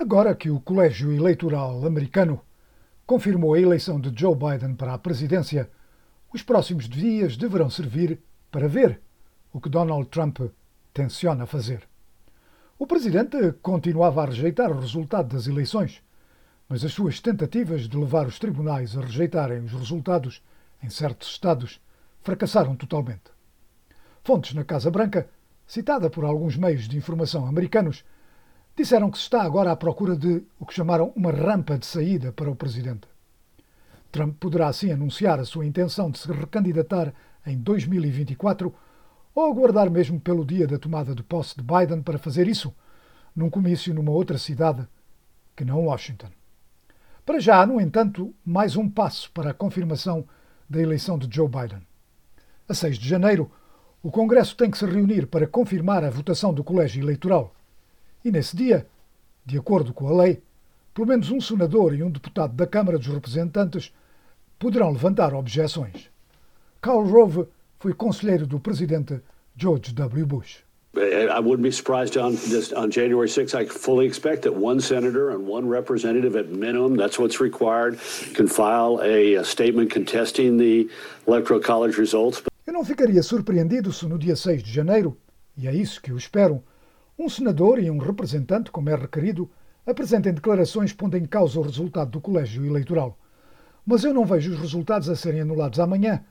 Agora que o Colégio Eleitoral Americano confirmou a eleição de Joe Biden para a presidência, os próximos dias deverão servir para ver o que Donald Trump tenciona fazer. O presidente continuava a rejeitar o resultado das eleições, mas as suas tentativas de levar os tribunais a rejeitarem os resultados em certos estados fracassaram totalmente. Fontes na Casa Branca, citada por alguns meios de informação americanos, disseram que se está agora à procura de o que chamaram uma rampa de saída para o presidente. Trump poderá assim anunciar a sua intenção de se recandidatar em 2024 ou aguardar mesmo pelo dia da tomada de posse de Biden para fazer isso, num comício numa outra cidade que não Washington. Para já, no entanto, mais um passo para a confirmação da eleição de Joe Biden. A 6 de janeiro, o Congresso tem que se reunir para confirmar a votação do colégio eleitoral e nesse dia, de acordo com a lei, pelo menos um senador e um deputado da Câmara dos Representantes poderão levantar objeções. Karl Rove foi conselheiro do presidente George W. Bush. I wouldn't be surprised on this on January 6th. I fully expect that one senator and one representative, at minimum, that's what's required, can file a, a statement contesting the electoral college results. Eu não ficaria surpreendido se no dia 6 de janeiro, e é isso que eu espero, um senador e um representante, como é requerido, apresentem declarações pondo em causa o resultado do colégio eleitoral. Mas eu não vejo os resultados a serem anulados amanhã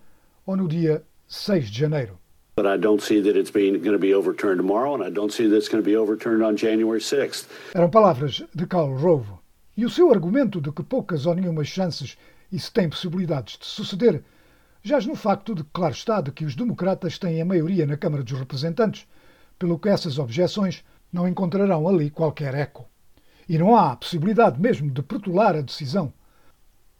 ou no dia 6 de janeiro. But I don't see that it's being, going to be overturned tomorrow, and I don't see that it's going to be overturned on January 6th. Eram palavras de Karl Rove. E o seu argumento de que poucas ou nenhumas chances isso tem possibilidades de suceder jaz no facto de que, claro está, de que os democratas têm a maioria na Câmara dos Representantes pelo que essas objeções não encontrarão ali qualquer eco. E não há a possibilidade mesmo de protelar a decisão.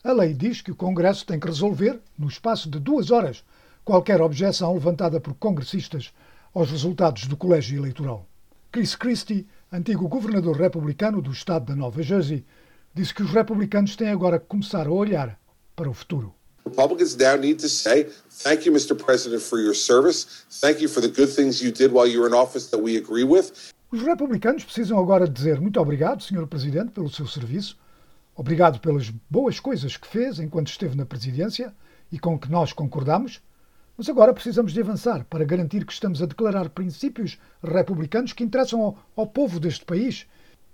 A lei diz que o Congresso tem que resolver, no espaço de duas horas, qualquer objeção levantada por congressistas aos resultados do colégio eleitoral. Chris Christie, antigo governador republicano do estado da Nova Jersey, disse que os republicanos têm agora que começar a olhar para o futuro. Republicans now need to say, thank you, Mr. President, for your service. Thank you for the good things you did while you were in office that we agree with. Os republicanos precisam agora dizer muito obrigado, Sr. Presidente, pelo seu serviço. Obrigado pelas boas coisas que fez enquanto esteve na presidência e com que nós concordamos. Mas agora precisamos de avançar para garantir que estamos a declarar princípios republicanos que interessam ao, ao povo deste país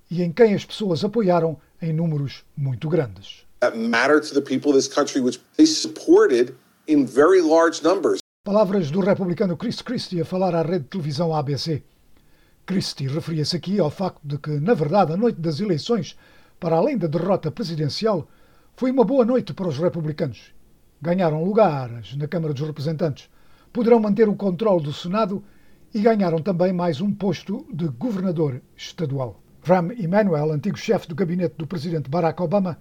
e em quem as pessoas apoiaram em números muito grandes that matter to the people of this country, which they supported in very large numbers. Palavras do republicano Chris Christie a falar à rede de televisão ABC. Christie referia-se aqui ao facto de que, na verdade, a noite das eleições, para além da derrota presidencial, foi uma boa noite para os republicanos. Ganharam lugares na Câmara dos Representantes, poderão manter o controle do Senado e ganharam também mais um posto de governador estadual. Rahm Emanuel, antigo chefe do gabinete do presidente Barack Obama,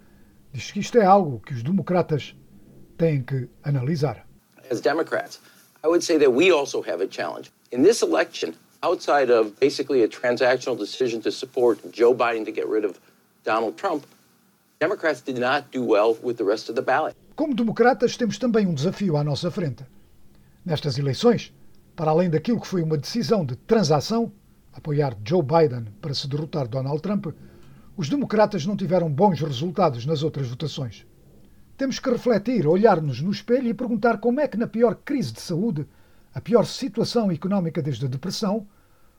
diz que isto é algo que os democratas têm que analisar. As Democrats, I would say that we also have a challenge. In this election, outside of basically a transactional decision to support Joe Biden to get rid of Donald Trump, Democrats did not do well with the rest of the ballot. Como democratas, temos também um desafio à nossa frente. Nestas eleições, para além daquilo que foi uma decisão de transação, apoiar Joe Biden para se derrotar Donald Trump, os democratas não tiveram bons resultados nas outras votações. Temos que refletir, olhar-nos no espelho e perguntar como é que, na pior crise de saúde, a pior situação económica desde a depressão,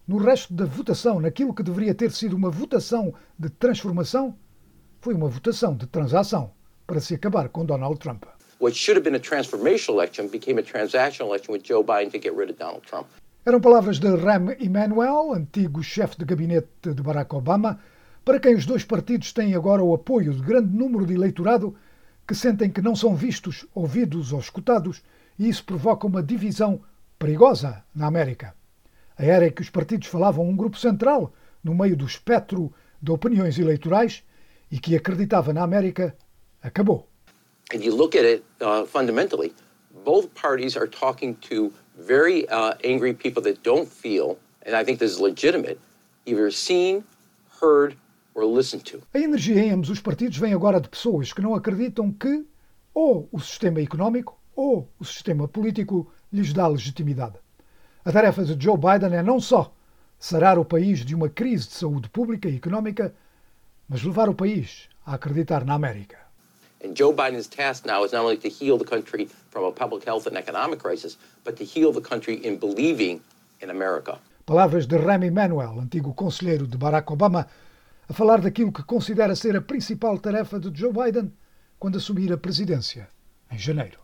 no resto da votação, naquilo que deveria ter sido uma votação de transformação, foi uma votação de transação para se acabar com Donald Trump. What should have been a transformational election became a transactional election with Joe Biden to get rid of Donald Trump. Eram palavras de Rahm Emanuel, antigo chefe de gabinete de Barack Obama, para quem os dois partidos têm agora o apoio de grande número de eleitorado que sentem que não são vistos, ouvidos ou escutados, e isso provoca uma divisão perigosa na América. A era em que os partidos falavam um grupo central no meio do espectro de opiniões eleitorais e que acreditava na América acabou. And you look at it uh, fundamentally, both parties are talking to very uh, angry people that don't feel, and I think this is legitimate, either seen, heard, a Energia em ambos os partidos vem agora de pessoas que não acreditam que ou o sistema económico ou o sistema político lhes dá legitimidade. A tarefa de Joe Biden é não só sarar o país de uma crise de saúde pública e económica, mas levar o país a acreditar na América. And Joe Biden's task now is not only to heal the country from a public health and economic crisis, but to heal the country in believing in America. Palavras de Rahm Emanuel, antigo conselheiro de Barack Obama, a falar daquilo que considera ser a principal tarefa de Joe Biden quando assumir a presidência, em janeiro.